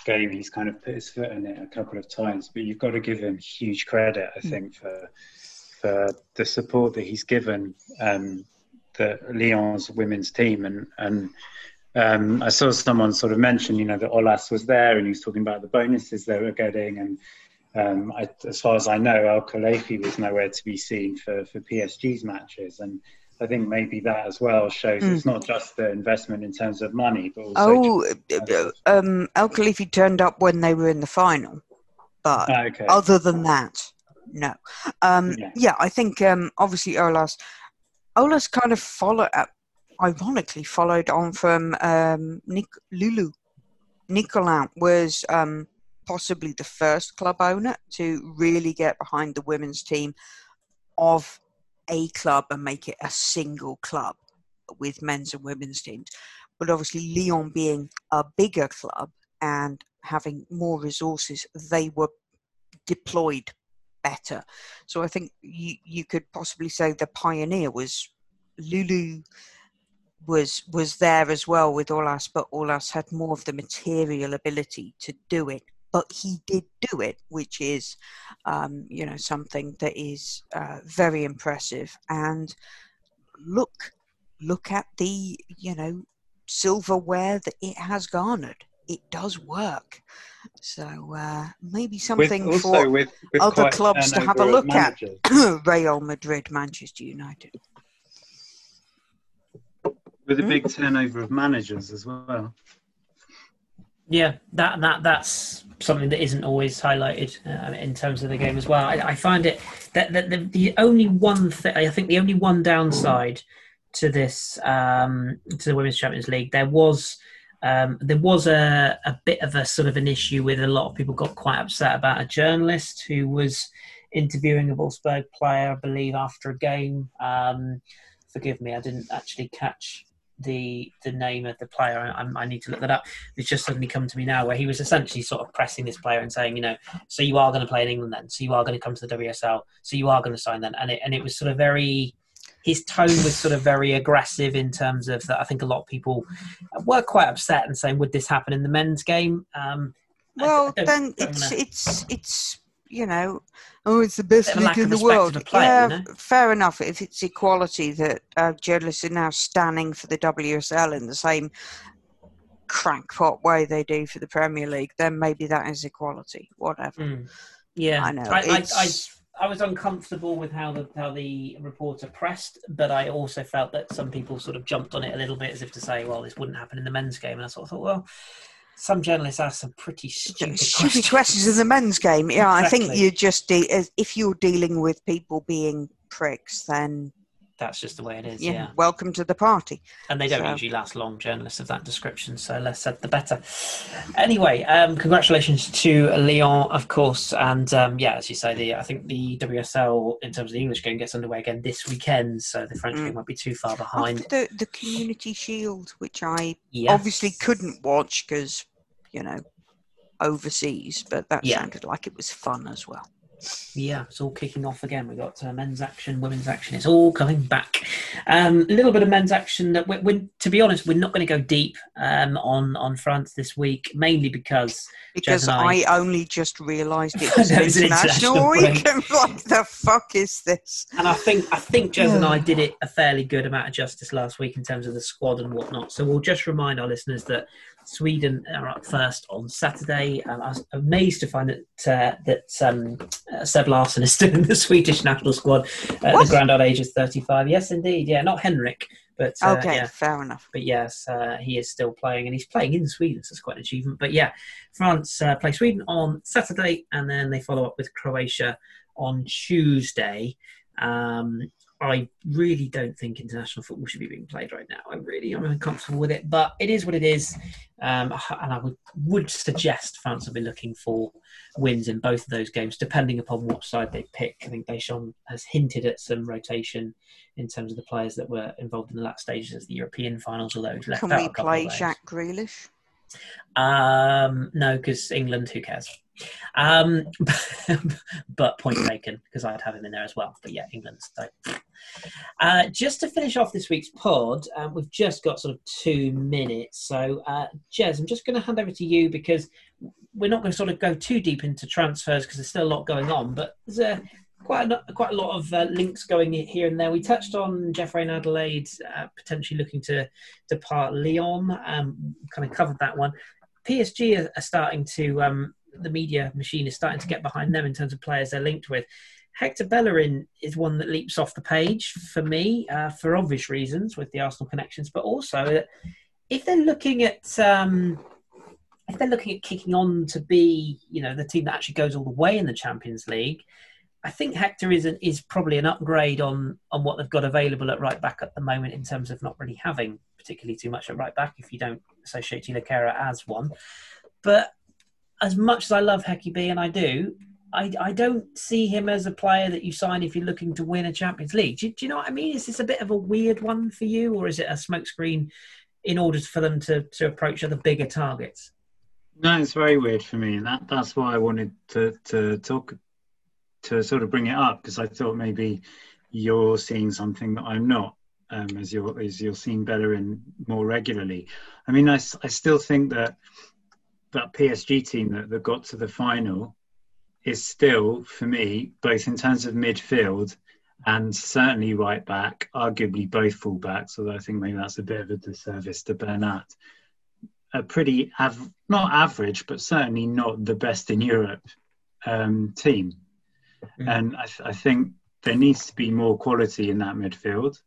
game he's kind of put his foot in it a couple of times. But you've got to give him huge credit, I hmm. think, for for the support that he's given um, the Lyon's women's team. And, and um, I saw someone sort of mention, you know, that Aulas was there and he was talking about the bonuses they were getting. And um, I, as far as I know, El Khelaïfi was nowhere to be seen for, for PSG's matches. And I think maybe that as well shows mm. it's not just the investment in terms of money, but also. Oh, um, El Khelaïfi turned up when they were in the final. But ah, okay. other than that, no. Um, yeah. yeah. I think um, obviously Olas, Aulas kind of followed, uh, ironically followed on from um, Nick, Lulu. Nicollin was um, possibly the first club owner to really get behind the women's team of a club and make it a single club with men's and women's teams. But obviously, Lyon being a bigger club and having more resources, they were deployed better. So I think you you could possibly say the pioneer was Lulu was was there as well with Aulas, but Aulas had more of the material ability to do it. But he did do it, which is, um, you know, something that is uh, very impressive. And look, look at the, you know, silverware that it has garnered. It does work. So uh, maybe something with, for with, with other clubs to have a look at. Real Madrid, Manchester United. With a big mm. turnover of managers as well. Yeah, that that that's something that isn't always highlighted uh, in terms of the game as well. I, I find it that, that the, the only one thing I think the only one downside to this um, to the Women's Champions League there was um, there was a, a bit of a sort of an issue with a lot of people got quite upset about a journalist who was interviewing a Wolfsburg player, I believe, after a game. Um, forgive me, I didn't actually catch the the name of the player. I, I, need to look that up. It's just suddenly come to me now, where he was essentially sort of pressing this player and saying, you know, so you are going to play in England then, so you are going to come to the WSL, so you are going to sign then, and it and it was sort of very his tone was sort of very aggressive in terms of that. I think a lot of people were quite upset and saying, "Would this happen in the men's game?" Um, well, I, I then it's wanna... it's it's you know, oh, it's the best league in the world. Yeah, you know? fair enough. If it's equality that uh, journalists are now standing for the WSL in the same crankpot way they do for the Premier League, then maybe that is equality. Whatever. Mm. Yeah, I know. I, I, I, I was uncomfortable with how the how the reporter pressed, but I also felt that some people sort of jumped on it a little bit as if to say, "Well, this wouldn't happen in the men's game," and I sort of thought, well. Some journalists ask some pretty stupid, stupid questions in the men's game. Yeah, I think you just de- if you're dealing with people being pricks, then That's just the way it is. yeah, yeah. welcome to the party. and they don't So- usually last long journalists of that description so less said the better anyway um congratulations to Lyon of course and um yeah as you say the i think the wsl in terms of the english game gets underway again this weekend so the french Mm. game won't be too far After behind the the Community Shield, which I yeah obviously couldn't watch because you know overseas, but that Yeah. sounded like it was fun as well. Yeah, it's all kicking off again. We've got uh, men's action, women's action. It's all coming back. Um, a little bit of men's action. That we we to be honest, we're not going to go deep um, on on France this week, mainly because Because I, I- only just realised it was was international international week. Like, the fuck is this? And I think I think Jez and I did it a fairly good amount of justice last week in terms of the squad and whatnot. So we'll just remind our listeners that Sweden are up first on Saturday. And I was amazed to find that uh, that um, uh, Seb Larsson is still in the Swedish national squad at What? the grand old age of 35. Yes, indeed. Yeah, not Henrik, but uh, Okay, yeah. fair enough. But yes, uh, he is still playing, and he's playing in Sweden, so it's quite an achievement. But yeah, France uh, play Sweden on Saturday, and then they follow up with Croatia on Tuesday. Um, I really don't think international football should be being played right now. I really I'm uncomfortable with it, but it is what it is. Um, and I would, would suggest France will be looking for wins in both of those games, depending upon what side they pick. I think Deschamps has hinted at some rotation in terms of the players that were involved in the last stages of the European finals, although left Can out we play. Jack Grealish? Um, no, because England, who cares? Um, but point taken, because I'd have him in there as well. But yeah, England. So. Uh, just to finish off this week's pod, um, we've just got sort of two minutes. So, uh, Jez, I'm just going to hand over to you because we're not going to sort of go too deep into transfers because there's still a lot going on. But there's a quite a, quite a lot of uh, links going here and there. We touched on Jeff Reine-Adélaïde uh, potentially looking to depart Lyon. Um, kind of covered that one. PSG are, are starting to um, the media machine is starting to get behind them in terms of players they're linked with. Hector Bellerin is one that leaps off the page for me uh, for obvious reasons with the Arsenal connections, but also if they're looking at um, if they're looking at kicking on to be you know the team that actually goes all the way in the Champions League, I think Hector is an, is probably an upgrade on on what they've got available at right back at the moment in terms of not really having particularly too much at right back if you don't associate Kehrer as one. But as much as I love Hecky B, and I do, I, I don't see him as a player that you sign if you're looking to win a Champions League. Do, do you know what I mean? Is this a bit of a weird one for you, or is it a smokescreen in order for them to, to approach other bigger targets? No, it's very weird for me, and that that's why I wanted to to talk to sort of bring it up because I thought maybe you're seeing something that I'm not, um, as you're as you're seeing better in more regularly. I mean, I, I still think that that PSG team that, that got to the final is still for me both in terms of midfield and certainly right back, arguably both full backs. Although I think maybe that's a bit of a disservice to Bernat a pretty av- not average, but certainly not the best in Europe um, team. Mm. And I, th- I think there needs to be more quality in that midfield.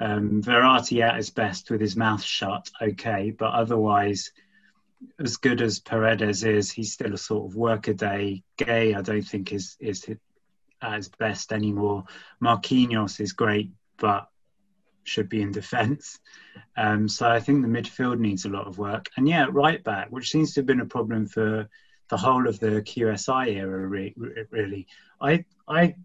Um, Verratti at his best with his mouth shut, okay, but otherwise, as good as Paredes is, he's still a sort of workaday. Gueye, I don't think is is at his best anymore. Marquinhos is great, but should be in defence. Um, so I think the midfield needs a lot of work. And yeah, right back, which seems to have been a problem for the whole of the QSI era, re- re- really. I, I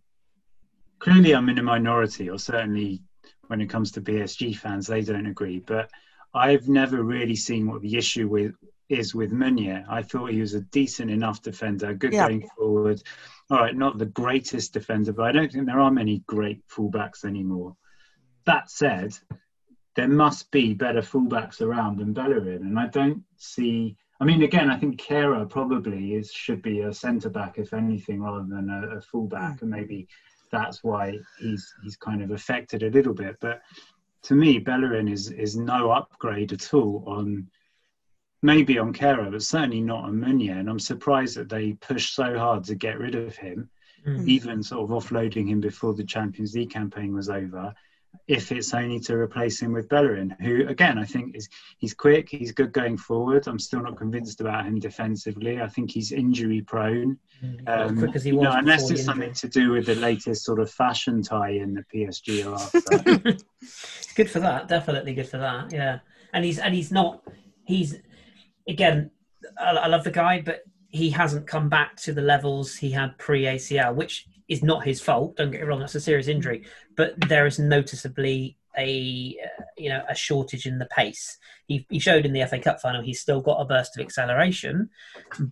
clearly I'm in a minority, or certainly when it comes to PSG fans, they don't agree. But I've never really seen what the issue with is with Meunier. I thought he was a decent enough defender, good Yeah. going forward. All right, not the greatest defender, but I don't think there are many great fullbacks anymore. That said, there must be better fullbacks around than Bellerin, and I don't see. I mean, again, I think Kehrer probably is should be a centre back, if anything, rather than a, a fullback, and maybe that's why he's he's kind of affected a little bit. But to me, Bellerin is is no upgrade at all on maybe on Kehrer, but certainly not on Meunier. And I'm surprised that they pushed so hard to get rid of him, mm. even sort of offloading him before the Champions League campaign was over. If it's only to replace him with Bellerin, who again I think is he's quick, he's good going forward. I'm still not convinced about him defensively. I think he's injury prone. Mm. Um, quick as he was know, unless it's something to do with the latest sort of fashion tie-in that PSG are after. good for that, definitely good for that. Yeah, and he's and he's not he's again, I, I love the guy, but he hasn't come back to the levels he had pre ACL, which is not his fault. Don't get me wrong; that's a serious injury, but there is noticeably a uh, you know a shortage in the pace. He, he showed in the FA Cup final he's still got a burst of acceleration,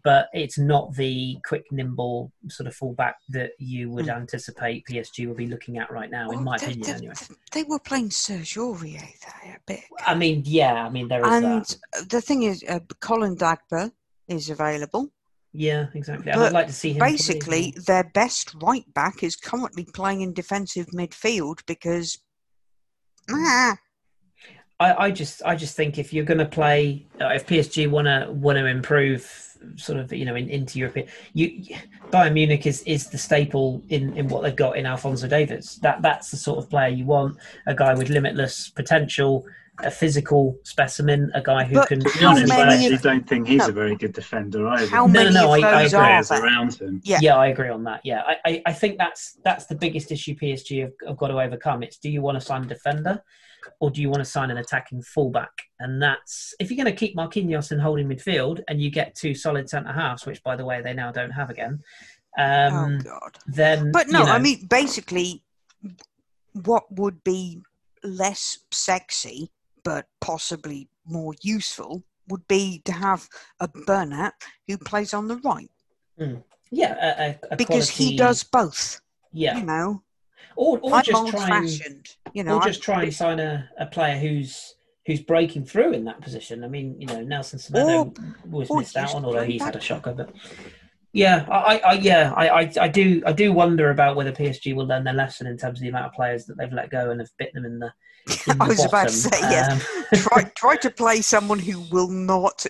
but it's not the quick, nimble sort of fullback that you would mm. anticipate PSG will be looking at right now, well, in my they, opinion. They, anyway, they were playing Serge Aurier there a bit. I mean, yeah, I mean there is and that. the thing is, uh, Colin Dagba is available. Yeah, exactly. I'd like to see him. Basically, their best right back is currently playing in defensive midfield because I, I just I just think if you're going to play, uh, if PSG want to want to improve, sort of you know in, into European, you Bayern Munich is is the staple in in what they've got in Alphonso Davies. That that's the sort of player you want, a guy with limitless potential, a physical specimen, a guy who but can. To be honest, I actually don't think he's no. a very good defender either. How many no, no, no, I, I agree. around him. Yeah. yeah, I agree on that. Yeah, I, I, I think that's that's the biggest issue PSG have, have got to overcome. It's do you want to sign a defender, or do you want to sign an attacking fullback? And that's if you're going to keep Marquinhos in holding midfield, and you get two solid centre halves, which by the way they now don't have again. Um, oh God! Then, but no, you know, I mean basically, what would be less sexy but possibly more useful would be to have a Bernat who plays on the right. Mm. Yeah, a, a because quality... he does both. Yeah, you know, or, or I'm just try and you know, or just I'm, try and sign a, a player who's who's breaking through in that position. I mean, you know, Nelson Semedo was missed out on, although he's had a shocker, but. Yeah, I, I yeah, I, I, I, do, I do wonder about whether PSG will learn their lesson in terms of the amount of players that they've let go and have bit them in the I was about to say, yes. Um, try, try to play someone who will not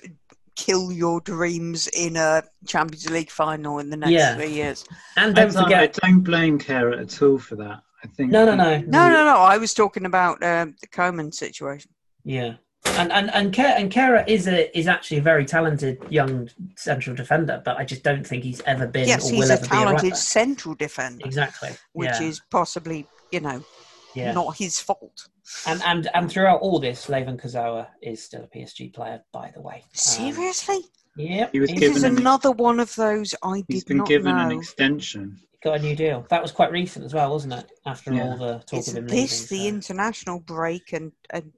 kill your dreams in a Champions League final in the next yeah. three years. And don't I forget, I don't blame Kehrer at all for that. I think no, no, no, no, no, no. I was talking about uh, the Coman situation. Yeah, and and and Kehrer, and Kehrer is a is actually a very talented young central defender, but I just don't think he's ever been. Yes, he's a talented a central defender. Exactly, which yeah. is possibly you know yeah. not his fault. And and and throughout all this, Layvin Kurzawa is still a PSG player, by the way. Um, Seriously? Um, yep. He was this is another an, one of those I did He's been not given know. an extension. Got a new deal. That was quite recent as well, wasn't it? After yeah. all the talk is of him this leaving, the so. international break and, and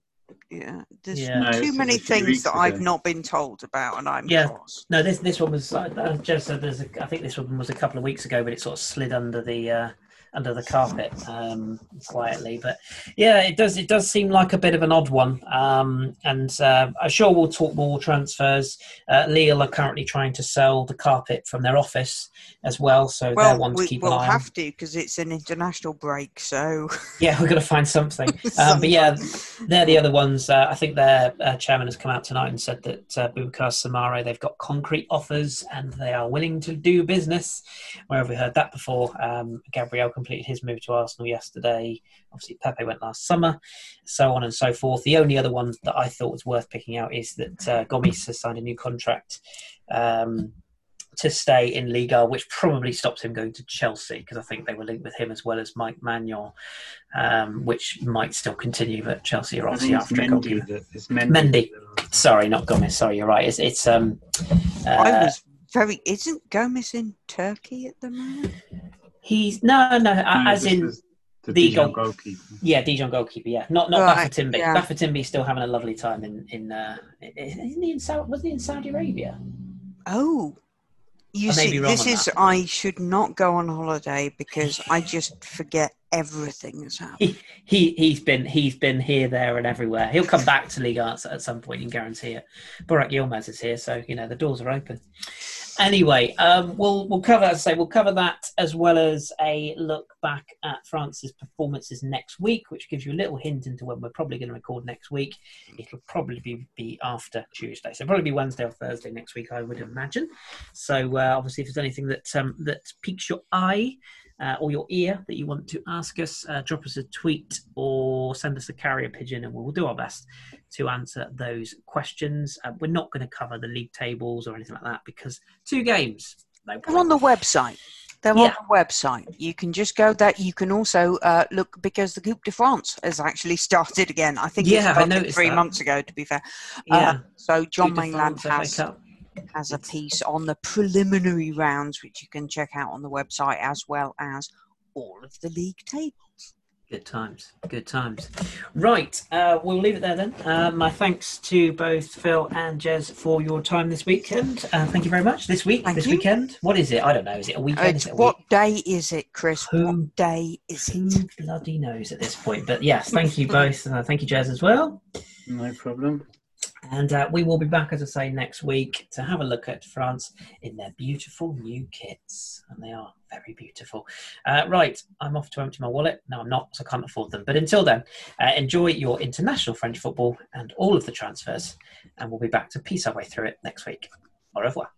yeah, there's yeah. No, too many things that ago. I've not been told about, and I'm yeah. Cross. No, this this one was. Uh, just said there's. A, I think this one was a couple of weeks ago, but it sort of slid under the uh, under the carpet um, quietly. But yeah, it does it does seem like a bit of an odd one. Um, and uh, I'm sure we'll talk more transfers. Uh, Lille are currently trying to sell the carpet from their office as well, so well, they're one to we, keep we'll an eye have to because it's an international break. So yeah, we're going to find something. um, but yeah, they're the other ones. Uh, I think their uh, chairman has come out tonight and said that uh, Boubakar Soumaré they've got concrete offers and they are willing to do business. Where have we heard that before? Um, Gabriel completed his move to Arsenal yesterday. Obviously, Pepe went last summer, so on and so forth. The only other one that I thought was worth picking out is that uh, Gomis has signed a new contract. Um, to stay in Liga, which probably stops him going to Chelsea because I think they were linked with him as well as Mike Maignan, um, which might still continue. But Chelsea are obviously after Mendy, that, Mendy. Mendy. Sorry, not Gomis. Sorry, you're right. It's, it's um. Uh, I was very. Isn't Gomis in Turkey at the moment? He's no, no, no as in the, the Dijon goal, goalkeeper. Yeah, Dijon goalkeeper. Yeah, not not right, Bafétimbi. Yeah. Bafétimbi still having a lovely time in in. Uh, isn't he in Saudi? Was he in Saudi Arabia? Oh, you see, this is I should not go on holiday because I just forget everything that's happened. He, he has been he's been here, there, and everywhere. He'll come back to League Arts at some point. You can guarantee it. Burak Yilmaz is here, so you know the doors are open. Anyway, um, we'll we'll cover as I say we'll cover that as well as a look back at France's performances next week, which gives you a little hint into when we're probably going to record next week. It'll probably be, be after Tuesday, so probably be Wednesday or Thursday next week, I would imagine. So uh, obviously, if there's anything that um, that piques your eye uh, or your ear that you want to ask us, uh, drop us a tweet or send us a carrier pigeon, and we'll do our best to answer those questions. Uh, we're not going to cover the league tables or anything like that because two games. No They're on the website. They're yeah. on the website. You can just go there. You can also uh, look because the Coupe de France has actually started again. I think yeah, I noticed three that. months ago. To be fair, uh, yeah. so John Mainland has has a piece on the preliminary rounds, which you can check out on the website, as well as all of the league tables. Good times, good times. Right, uh, we'll leave it there then. Uh, my thanks to both Phil and Jez for your time this weekend. Uh, thank you very much. This week, thank this you. weekend, what is it? I don't know. Is it a weekend? It a what week? day is it, Chris? Who, what day is who it? bloody knows at this point? But yes, thank you both. Uh, thank you, Jez, as well. No problem. And uh, we will be back, as I say, next week to have a look at France in their beautiful new kits. And they are very beautiful. Uh, right, I'm off to empty my wallet. No, I'm not, so I can't afford them. But until then, uh, enjoy your international French football and all of the transfers. And we'll be back to piece our way through it next week. Au revoir.